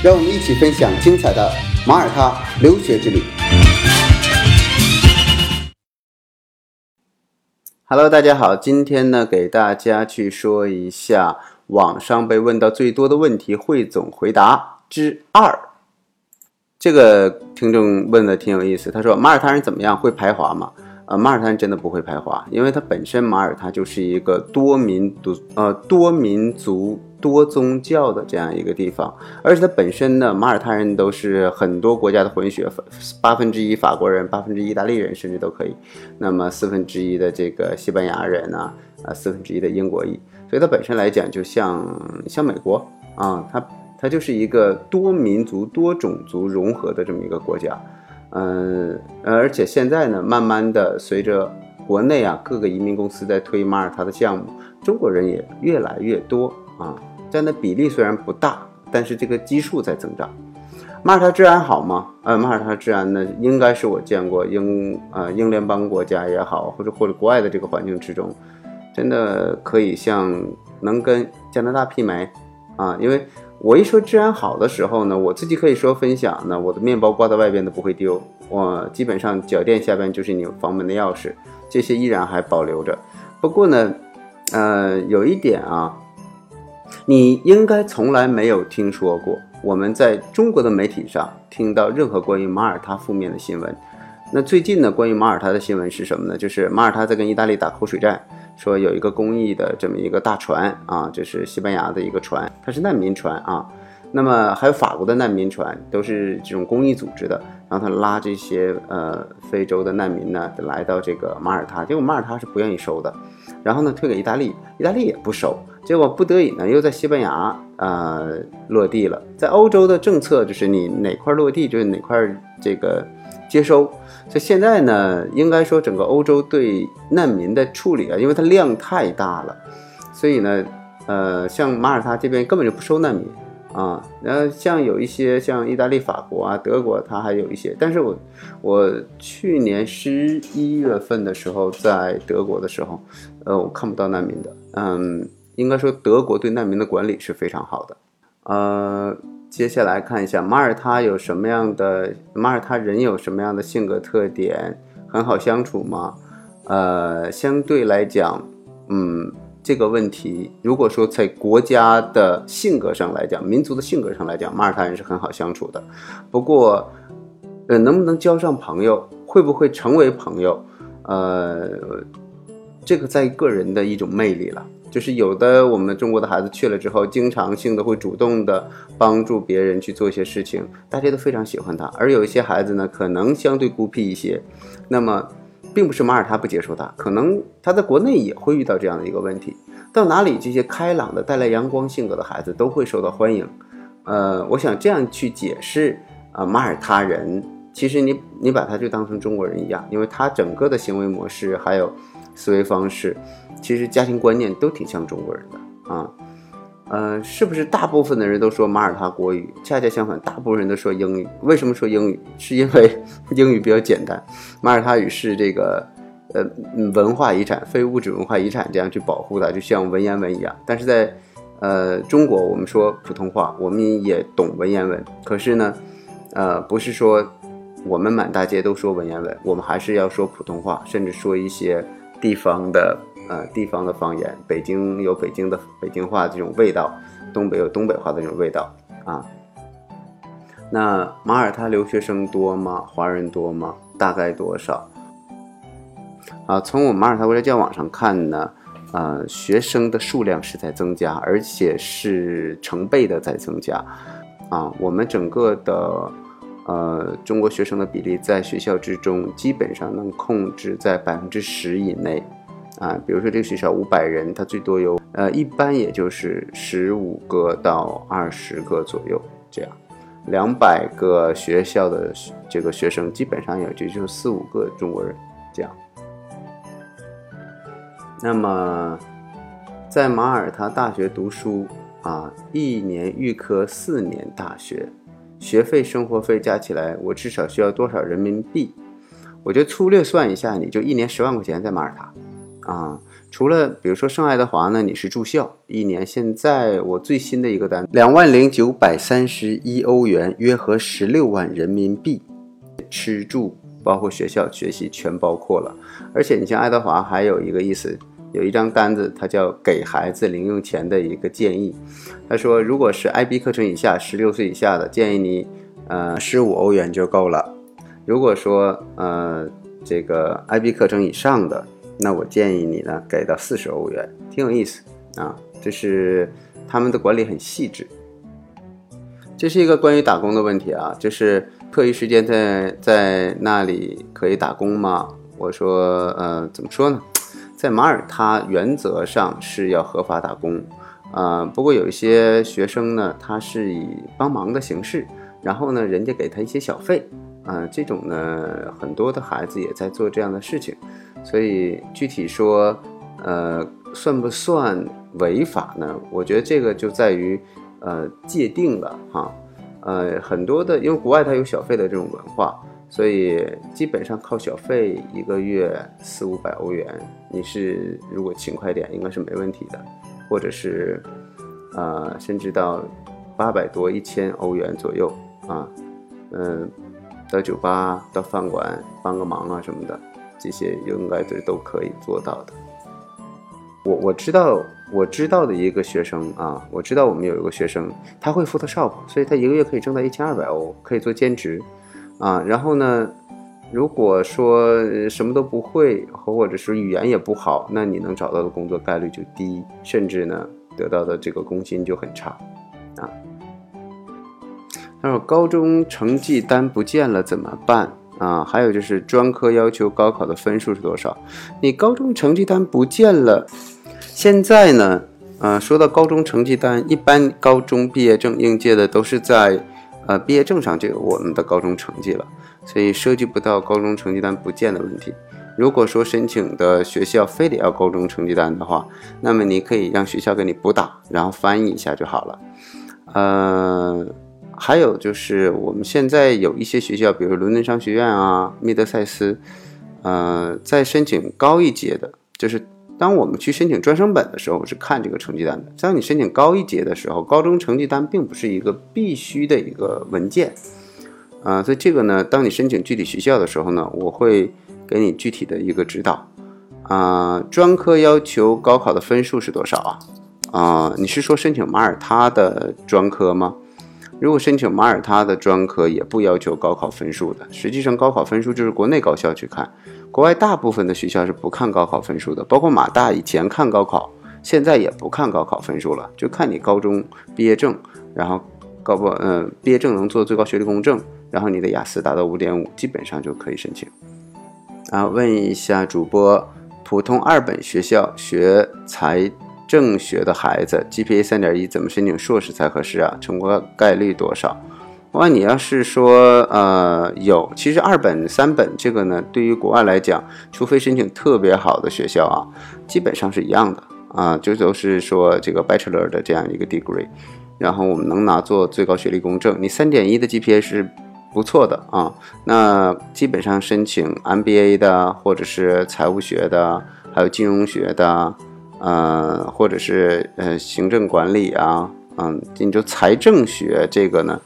让我们一起分享精彩的马耳他留学之旅。Hello，大家好，今天呢给大家去说一下网上被问到最多的问题汇总回答之二。这个听众问的挺有意思，他说马耳他人怎么样？会排华吗？呃，马耳他人真的不会排华，因为他本身马耳他就是一个多民族、呃多民族、多宗教的这样一个地方，而且它本身呢，马耳他人都是很多国家的混血，八分之一法国人，八分之一意大利人，甚至都可以，那么四分之一的这个西班牙人呢，啊四分之一的英国裔，所以它本身来讲就像像美国啊，它。它就是一个多民族、多种族融合的这么一个国家，嗯，而且现在呢，慢慢的随着国内啊各个移民公司在推马耳他的项目，中国人也越来越多啊，这样的比例虽然不大，但是这个基数在增长。马耳他治安好吗？呃，马耳他治安呢，应该是我见过英呃英联邦国家也好，或者或者国外的这个环境之中，真的可以像能跟加拿大媲美啊，因为。我一说治安好的时候呢，我自己可以说分享呢，我的面包挂在外边都不会丢，我基本上脚垫下边就是你房门的钥匙，这些依然还保留着。不过呢，呃，有一点啊，你应该从来没有听说过我们在中国的媒体上听到任何关于马耳他负面的新闻。那最近呢，关于马耳他的新闻是什么呢？就是马耳他在跟意大利打口水战。说有一个公益的这么一个大船啊，这是西班牙的一个船，它是难民船啊。那么还有法国的难民船，都是这种公益组织的。然后他拉这些呃非洲的难民呢，来到这个马耳他，结果马耳他是不愿意收的。然后呢，退给意大利，意大利也不收。结果不得已呢，又在西班牙呃落地了。在欧洲的政策就是你哪块落地，就是哪块这个。接收，所以现在呢，应该说整个欧洲对难民的处理啊，因为它量太大了，所以呢，呃，像马耳他这边根本就不收难民啊。然后像有一些像意大利、法国啊、德国，它还有一些。但是我我去年十一月份的时候在德国的时候，呃，我看不到难民的。嗯，应该说德国对难民的管理是非常好的，呃。接下来看一下马耳他有什么样的马耳他人有什么样的性格特点，很好相处吗？呃，相对来讲，嗯，这个问题，如果说在国家的性格上来讲，民族的性格上来讲，马耳他人是很好相处的。不过，呃，能不能交上朋友，会不会成为朋友，呃，这个在个人的一种魅力了。就是有的我们中国的孩子去了之后，经常性的会主动的帮助别人去做一些事情，大家都非常喜欢他。而有一些孩子呢，可能相对孤僻一些，那么并不是马耳他不接受他，可能他在国内也会遇到这样的一个问题。到哪里这些开朗的、带来阳光性格的孩子都会受到欢迎。呃，我想这样去解释啊，马耳他人其实你你把他就当成中国人一样，因为他整个的行为模式还有思维方式。其实家庭观念都挺像中国人的啊，呃，是不是大部分的人都说马耳他国语？恰恰相反，大部分人都说英语。为什么说英语？是因为 英语比较简单。马耳他语是这个呃文化遗产、非物质文化遗产，这样去保护的，就像文言文一样。但是在呃中国，我们说普通话，我们也懂文言文。可是呢，呃，不是说我们满大街都说文言文，我们还是要说普通话，甚至说一些地方的。呃，地方的方言，北京有北京的北京话这种味道，东北有东北话的这种味道啊。那马耳他留学生多吗？华人多吗？大概多少？啊，从我们马耳他国家教网上看呢，呃，学生的数量是在增加，而且是成倍的在增加。啊，我们整个的呃中国学生的比例在学校之中基本上能控制在百分之十以内。啊，比如说这个学校五百人，它最多有呃，一般也就是十五个到二十个左右这样。两百个学校的这个学生，基本上也就就四五个中国人这样。那么，在马耳他大学读书啊，一年预科四年大学，学费、生活费加起来，我至少需要多少人民币？我就粗略算一下，你就一年十万块钱在马耳他啊。除了比如说圣爱德华呢，你是住校，一年现在我最新的一个单，两万零九百三十一欧元，约合十六万人民币，吃住。包括学校学习全包括了，而且你像爱德华还有一个意思，有一张单子，它叫给孩子零用钱的一个建议。他说，如果是 IB 课程以下，十六岁以下的，建议你呃十五欧元就够了。如果说呃这个 IB 课程以上的，那我建议你呢给到四十欧元，挺有意思啊。这是他们的管理很细致。这是一个关于打工的问题啊，就是。课余时间在在那里可以打工吗？我说，呃，怎么说呢？在马耳他原则上是要合法打工，啊，不过有一些学生呢，他是以帮忙的形式，然后呢，人家给他一些小费，啊，这种呢，很多的孩子也在做这样的事情，所以具体说，呃，算不算违法呢？我觉得这个就在于，呃，界定了哈。呃，很多的，因为国外它有小费的这种文化，所以基本上靠小费一个月四五百欧元，你是如果勤快点，应该是没问题的，或者是，呃，甚至到八百多一千欧元左右啊，嗯，到酒吧到饭馆帮个忙啊什么的，这些应该是都可以做到的。我我知道。我知道的一个学生啊，我知道我们有一个学生，他会 Photoshop，所以他一个月可以挣到一千二百欧，可以做兼职，啊，然后呢，如果说什么都不会，或者是语言也不好，那你能找到的工作概率就低，甚至呢，得到的这个工薪就很差，啊。他说高中成绩单不见了怎么办啊？还有就是专科要求高考的分数是多少？你高中成绩单不见了。现在呢，呃，说到高中成绩单，一般高中毕业证应届的都是在，呃，毕业证上就有我们的高中成绩了，所以涉及不到高中成绩单不见的问题。如果说申请的学校非得要高中成绩单的话，那么你可以让学校给你补打，然后翻译一下就好了。呃，还有就是我们现在有一些学校，比如伦敦商学院啊、密德塞斯，呃，在申请高一阶的，就是。当我们去申请专升本的时候，是看这个成绩单的。当你申请高一阶的时候，高中成绩单并不是一个必须的一个文件，啊，所以这个呢，当你申请具体学校的时候呢，我会给你具体的一个指导。啊，专科要求高考的分数是多少啊？啊，你是说申请马耳他的专科吗？如果申请马耳他的专科，也不要求高考分数的。实际上，高考分数就是国内高校去看。国外大部分的学校是不看高考分数的，包括马大以前看高考，现在也不看高考分数了，就看你高中毕业证，然后高不嗯毕业证能做最高学历公证，然后你的雅思达到五点五，基本上就可以申请。啊，问一下主播，普通二本学校学财政学的孩子，GPA 三点一，怎么申请硕士才合适啊？成功概率多少？哇，你要是说，呃，有，其实二本、三本这个呢，对于国外来讲，除非申请特别好的学校啊，基本上是一样的啊，就都是说这个 bachelor 的这样一个 degree，然后我们能拿做最高学历公证，你三点一的 GPA 是不错的啊，那基本上申请 MBA 的，或者是财务学的，还有金融学的，呃，或者是呃行政管理啊，嗯，你就财政学这个呢？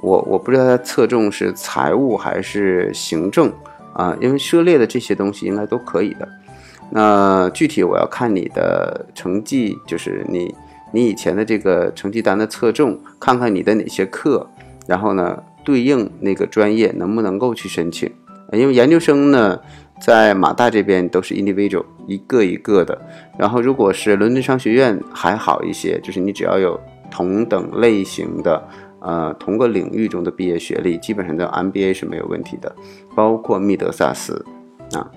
我我不知道它侧重是财务还是行政啊，因为涉猎的这些东西应该都可以的。那具体我要看你的成绩，就是你你以前的这个成绩单的侧重，看看你的哪些课，然后呢对应那个专业能不能够去申请。因为研究生呢在马大这边都是 individual 一个一个的，然后如果是伦敦商学院还好一些，就是你只要有同等类型的。呃，同个领域中的毕业学历，基本上在 MBA 是没有问题的，包括密德萨斯，啊，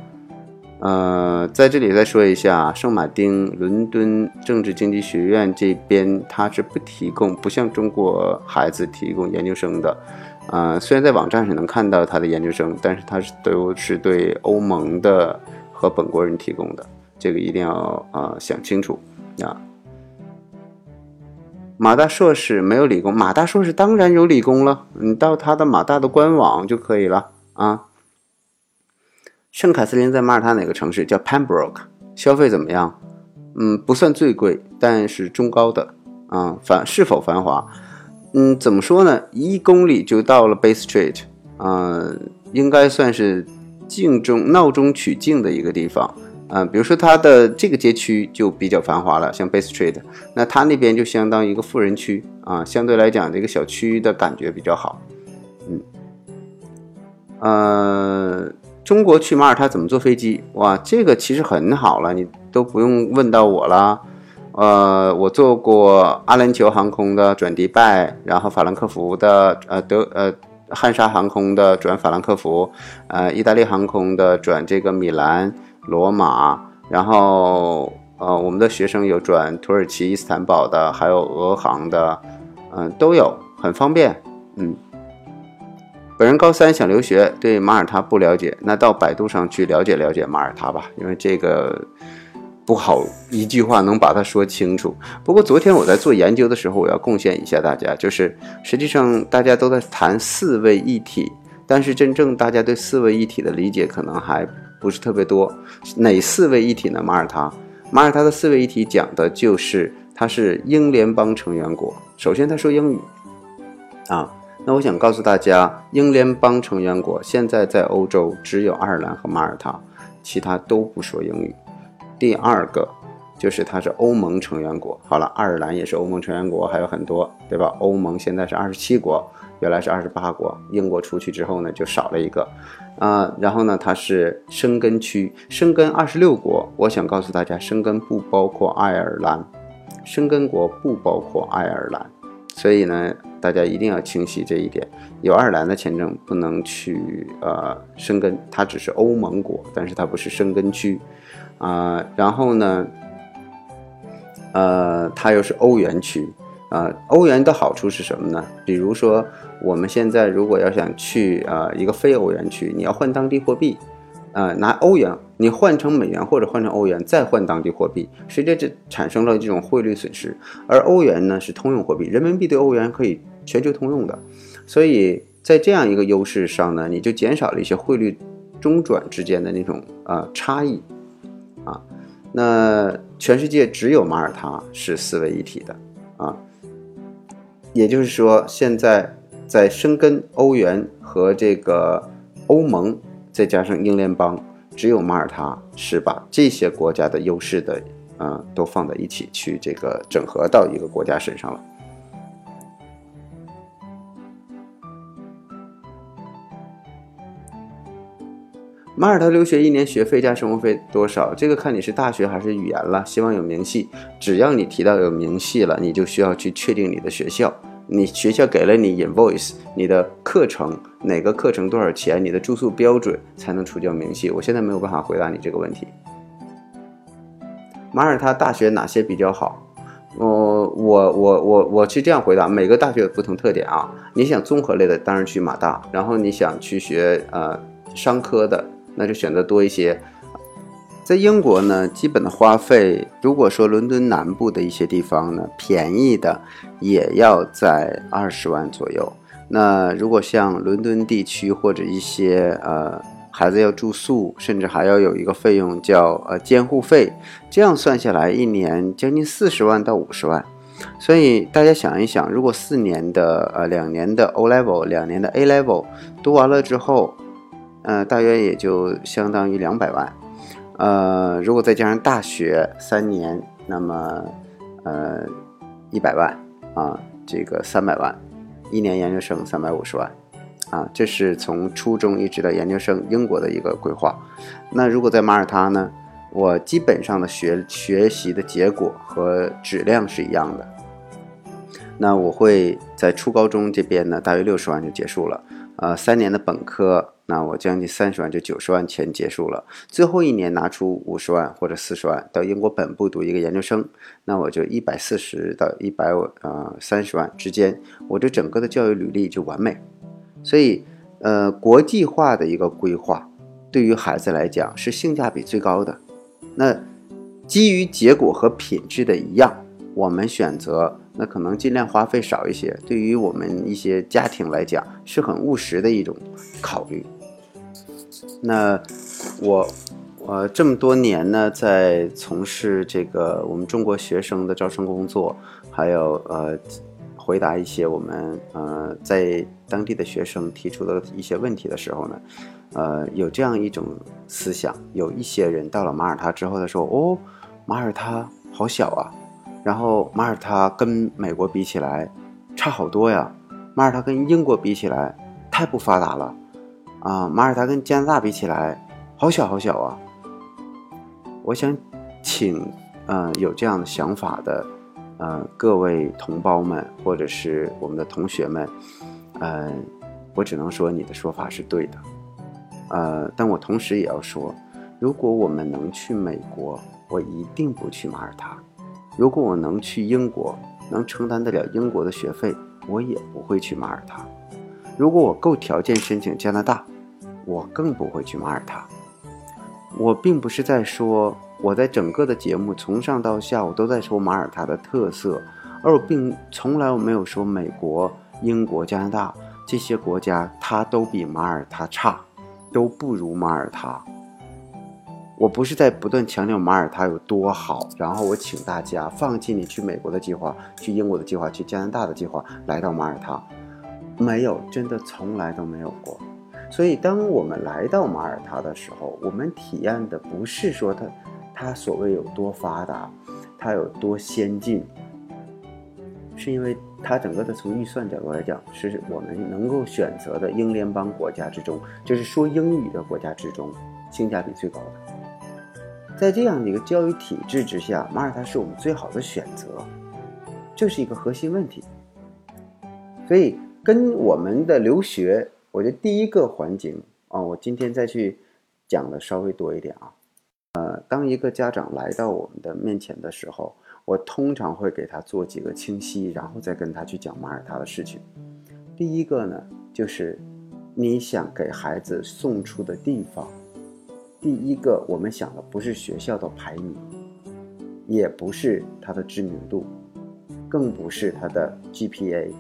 呃，在这里再说一下，圣马丁伦敦政治经济学院这边它是不提供，不向中国孩子提供研究生的。呃，虽然在网站上能看到他的研究生，但是他是都是对欧盟的和本国人提供的，这个一定要啊想清楚啊。马大硕士没有理工，马大硕士当然有理工了，你到他的马大的官网就可以了啊。圣凯瑟琳在马耳他哪个城市？叫 Pembroke。消费怎么样？嗯，不算最贵，但是中高的啊。繁是否繁华？嗯，怎么说呢？一公里就到了 Bay Street，啊，应该算是静中闹中取静的一个地方啊。比如说它的这个街区就比较繁华了，像 Bay Street，那它那边就相当于一个富人区啊，相对来讲这个小区的感觉比较好。嗯，呃。中国去马耳他怎么坐飞机？哇，这个其实很好了，你都不用问到我了。呃，我坐过阿联酋航空的转迪拜，然后法兰克福的，呃德呃汉莎航空的转法兰克福，呃意大利航空的转这个米兰、罗马，然后呃我们的学生有转土耳其伊斯坦堡的，还有俄航的，嗯都有，很方便，嗯。本人高三想留学，对马耳他不了解，那到百度上去了解了解马耳他吧，因为这个不好一句话能把它说清楚。不过昨天我在做研究的时候，我要贡献一下大家，就是实际上大家都在谈四位一体，但是真正大家对四位一体的理解可能还不是特别多。哪四位一体呢？马耳他，马耳他的四位一体讲的就是它是英联邦成员国，首先他说英语啊。那我想告诉大家，英联邦成员国现在在欧洲只有爱尔兰和马耳他，其他都不说英语。第二个就是它是欧盟成员国。好了，爱尔兰也是欧盟成员国，还有很多，对吧？欧盟现在是二十七国，原来是二十八国，英国出去之后呢，就少了一个。啊，然后呢，它是申根区，申根二十六国。我想告诉大家，申根不包括爱尔兰，申根国不包括爱尔兰。所以呢，大家一定要清晰这一点。有爱尔兰的签证不能去呃生根，它只是欧盟国，但是它不是生根区啊。然后呢，呃，它又是欧元区啊。欧元的好处是什么呢？比如说我们现在如果要想去啊一个非欧元区，你要换当地货币。呃，拿欧元你换成美元或者换成欧元，再换当地货币，实际这产生了这种汇率损失。而欧元呢是通用货币，人民币对欧元可以全球通用的，所以在这样一个优势上呢，你就减少了一些汇率中转之间的那种呃差异啊。那全世界只有马耳他是四位一体的啊，也就是说，现在在生根欧元和这个欧盟。再加上英联邦，只有马耳他是把这些国家的优势的，啊，都放在一起去这个整合到一个国家身上了。马耳他留学一年学费加生活费多少？这个看你是大学还是语言了。希望有明细，只要你提到有明细了，你就需要去确定你的学校。你学校给了你 invoice，你的课程哪个课程多少钱？你的住宿标准才能出交明细。我现在没有办法回答你这个问题。马耳他大学哪些比较好？我我我我我是这样回答，每个大学有不同特点啊。你想综合类的，当然去马大；然后你想去学呃商科的，那就选择多一些。在英国呢，基本的花费，如果说伦敦南部的一些地方呢，便宜的也要在二十万左右。那如果像伦敦地区或者一些呃孩子要住宿，甚至还要有一个费用叫呃监护费，这样算下来一年将近四十万到五十万。所以大家想一想，如果四年的呃两年的 O level，两年的 A level 读完了之后，呃大约也就相当于两百万。呃，如果再加上大学三年，那么，呃，一百万啊，这个三百万，一年研究生三百五十万，啊，这是从初中一直到研究生英国的一个规划。那如果在马耳他呢，我基本上的学学习的结果和质量是一样的。那我会在初高中这边呢，大约六十万就结束了。呃，三年的本科，那我将近三十万就九十万全结束了。最后一年拿出五十万或者四十万到英国本部读一个研究生，那我就一百四十到一百呃三十万之间，我这整个的教育履历就完美。所以，呃，国际化的一个规划，对于孩子来讲是性价比最高的。那基于结果和品质的一样，我们选择。那可能尽量花费少一些，对于我们一些家庭来讲是很务实的一种考虑。那我我这么多年呢，在从事这个我们中国学生的招生工作，还有呃回答一些我们呃在当地的学生提出的一些问题的时候呢，呃有这样一种思想，有一些人到了马耳他之后，他说：“哦，马耳他好小啊。”然后马耳他跟美国比起来，差好多呀。马耳他跟英国比起来，太不发达了，啊，马耳他跟加拿大比起来，好小好小啊。我想请，呃，有这样的想法的，呃，各位同胞们或者是我们的同学们，呃，我只能说你的说法是对的，呃，但我同时也要说，如果我们能去美国，我一定不去马耳他。如果我能去英国，能承担得了英国的学费，我也不会去马耳他。如果我够条件申请加拿大，我更不会去马耳他。我并不是在说我在整个的节目从上到下我都在说马耳他的特色，而我并从来我没有说美国、英国、加拿大这些国家它都比马耳他差，都不如马耳他。我不是在不断强调马耳他有多好，然后我请大家放弃你去美国的计划、去英国的计划、去加拿大的计划，来到马耳他，没有，真的从来都没有过。所以，当我们来到马耳他的时候，我们体验的不是说它，它所谓有多发达，它有多先进，是因为它整个的从预算角度来讲，是我们能够选择的英联邦国家之中，就是说英语的国家之中，性价比最高的。在这样的一个教育体制之下，马耳他是我们最好的选择，这是一个核心问题。所以，跟我们的留学，我觉得第一个环境啊，我今天再去讲的稍微多一点啊。呃，当一个家长来到我们的面前的时候，我通常会给他做几个清晰，然后再跟他去讲马耳他的事情。第一个呢，就是你想给孩子送出的地方。第一个，我们想的不是学校的排名，也不是它的知名度，更不是它的 GPA，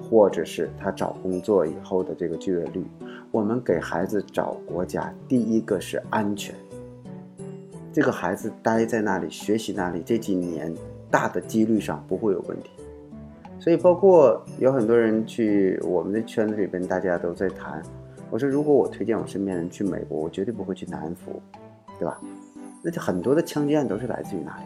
或者是他找工作以后的这个就业率。我们给孩子找国家，第一个是安全。这个孩子待在那里学习那里这几年，大的几率上不会有问题。所以，包括有很多人去我们的圈子里边，大家都在谈。我说，如果我推荐我身边人去美国，我绝对不会去南福，对吧？那就很多的枪击案都是来自于哪里？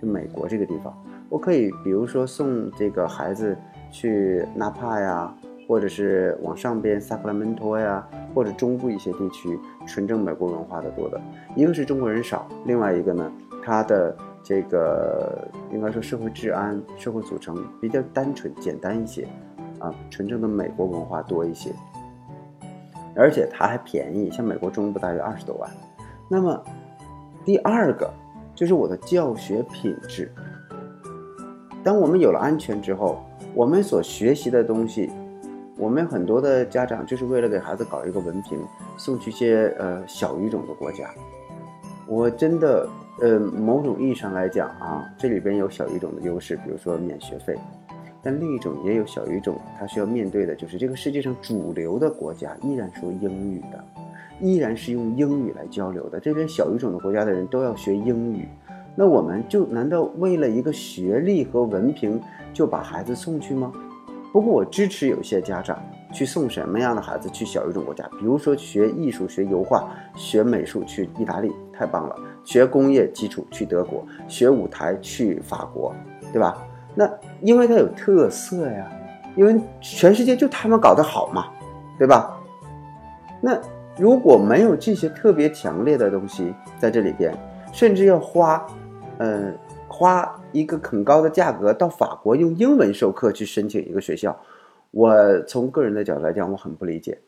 就美国这个地方。我可以，比如说送这个孩子去纳帕呀，或者是往上边萨克拉门托呀，或者中部一些地区，纯正美国文化的多的。一个是中国人少，另外一个呢，它的这个应该说社会治安、社会组成比较单纯简单一些，啊，纯正的美国文化多一些。而且它还便宜，像美国中部大约二十多万。那么，第二个就是我的教学品质。当我们有了安全之后，我们所学习的东西，我们很多的家长就是为了给孩子搞一个文凭，送去一些呃小语种的国家。我真的呃某种意义上来讲啊，这里边有小语种的优势，比如说免学费。但另一种也有小语种，它需要面对的就是这个世界上主流的国家依然说英语的，依然是用英语来交流的。这边小语种的国家的人都要学英语，那我们就难道为了一个学历和文凭就把孩子送去吗？不过我支持有些家长去送什么样的孩子去小语种国家，比如说学艺术、学油画、学美术去意大利，太棒了；学工业基础去德国，学舞台去法国，对吧？那因为它有特色呀，因为全世界就他们搞得好嘛，对吧？那如果没有这些特别强烈的东西在这里边，甚至要花，呃，花一个很高的价格到法国用英文授课去申请一个学校，我从个人的角度来讲，我很不理解，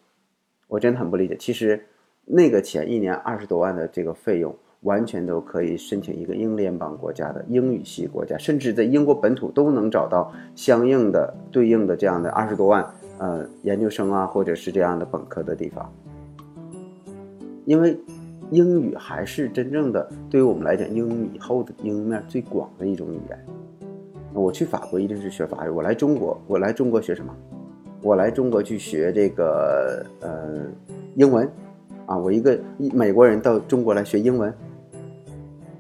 我真的很不理解。其实那个钱一年二十多万的这个费用，完全都可以申请一个英联邦国家的英语系国家，甚至在英国本土都能找到相应的对应的这样的二十多万呃研究生啊，或者是这样的本科的地方。因为英语还是真正的对于我们来讲，英语以后的应用面最广的一种语言。我去法国一定是学法语，我来中国，我来中国学什么？我来中国去学这个呃英文，啊，我一个美国人到中国来学英文。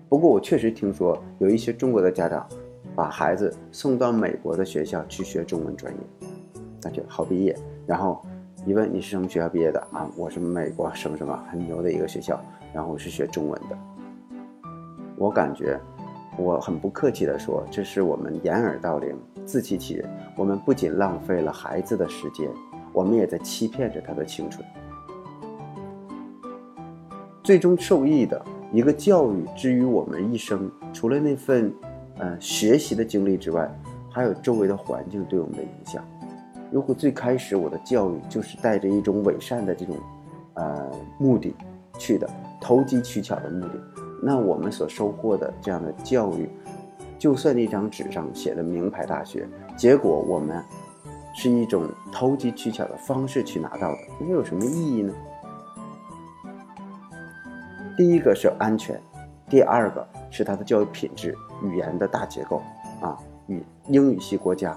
不过我确实听说有一些中国的家长把孩子送到美国的学校去学中文专业，那就好毕业。然后一问你是什么学校毕业的啊？我是美国什么什么很牛的一个学校，然后我是学中文的。我感觉我很不客气的说，这是我们掩耳盗铃。自欺欺人，我们不仅浪费了孩子的时间，我们也在欺骗着他的青春。最终受益的一个教育，之于我们一生，除了那份，呃，学习的经历之外，还有周围的环境对我们的影响。如果最开始我的教育就是带着一种伪善的这种，呃，目的去的，投机取巧的目的，那我们所收获的这样的教育。就算那张纸上写的名牌大学，结果我们是一种投机取巧的方式去拿到的，那有什么意义呢？第一个是安全，第二个是它的教育品质、语言的大结构啊，语英语系国家，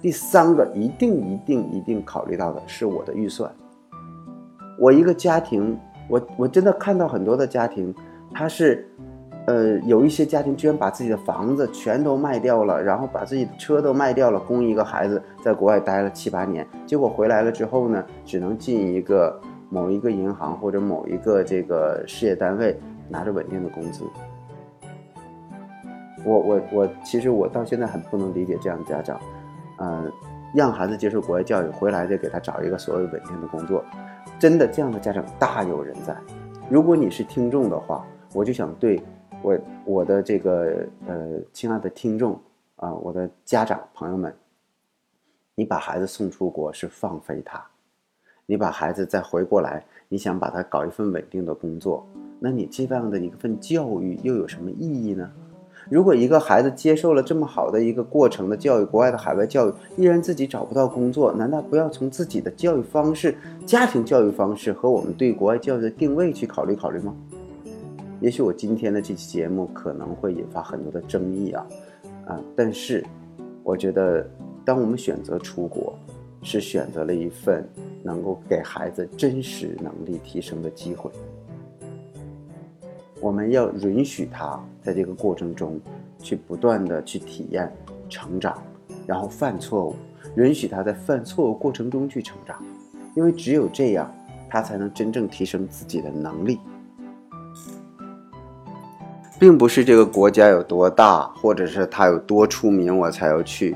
第三个一定一定一定考虑到的是我的预算。我一个家庭，我我真的看到很多的家庭，他是。呃，有一些家庭居然把自己的房子全都卖掉了，然后把自己的车都卖掉了，供一个孩子在国外待了七八年，结果回来了之后呢，只能进一个某一个银行或者某一个这个事业单位，拿着稳定的工资。我我我，其实我到现在很不能理解这样的家长，呃，让孩子接受国外教育，回来再给他找一个所谓稳定的工作，真的这样的家长大有人在。如果你是听众的话，我就想对。我我的这个呃，亲爱的听众啊，我的家长朋友们，你把孩子送出国是放飞他，你把孩子再回过来，你想把他搞一份稳定的工作，那你这样的一份教育又有什么意义呢？如果一个孩子接受了这么好的一个过程的教育，国外的海外教育，依然自己找不到工作，难道不要从自己的教育方式、家庭教育方式和我们对国外教育的定位去考虑考虑吗？也许我今天的这期节目可能会引发很多的争议啊，啊！但是，我觉得，当我们选择出国，是选择了一份能够给孩子真实能力提升的机会。我们要允许他在这个过程中，去不断的去体验、成长，然后犯错误，允许他在犯错误过程中去成长，因为只有这样，他才能真正提升自己的能力。并不是这个国家有多大，或者是他有多出名，我才要去。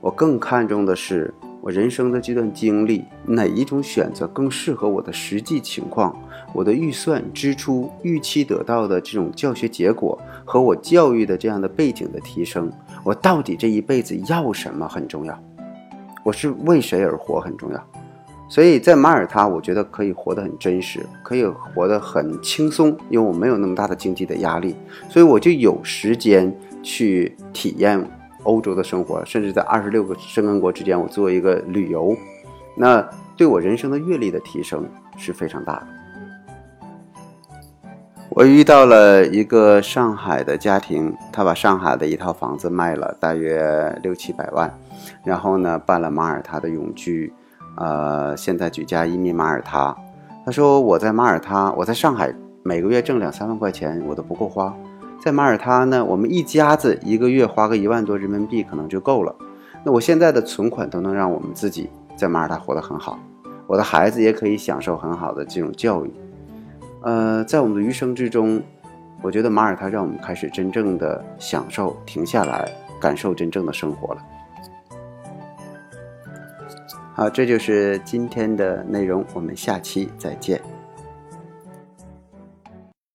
我更看重的是我人生的这段经历，哪一种选择更适合我的实际情况，我的预算支出、预期得到的这种教学结果和我教育的这样的背景的提升，我到底这一辈子要什么很重要。我是为谁而活很重要。所以在马耳他，我觉得可以活得很真实，可以活得很轻松，因为我没有那么大的经济的压力，所以我就有时间去体验欧洲的生活，甚至在二十六个申根国之间，我做一个旅游，那对我人生的阅历的提升是非常大的。我遇到了一个上海的家庭，他把上海的一套房子卖了，大约六七百万，然后呢办了马耳他的永居。呃，现在举家移民马耳他。他说：“我在马耳他，我在上海每个月挣两三万块钱，我都不够花。在马耳他呢，我们一家子一个月花个一万多人民币可能就够了。那我现在的存款都能让我们自己在马耳他活得很好，我的孩子也可以享受很好的这种教育。呃，在我们的余生之中，我觉得马耳他让我们开始真正的享受，停下来感受真正的生活了。”好，这就是今天的内容，我们下期再见。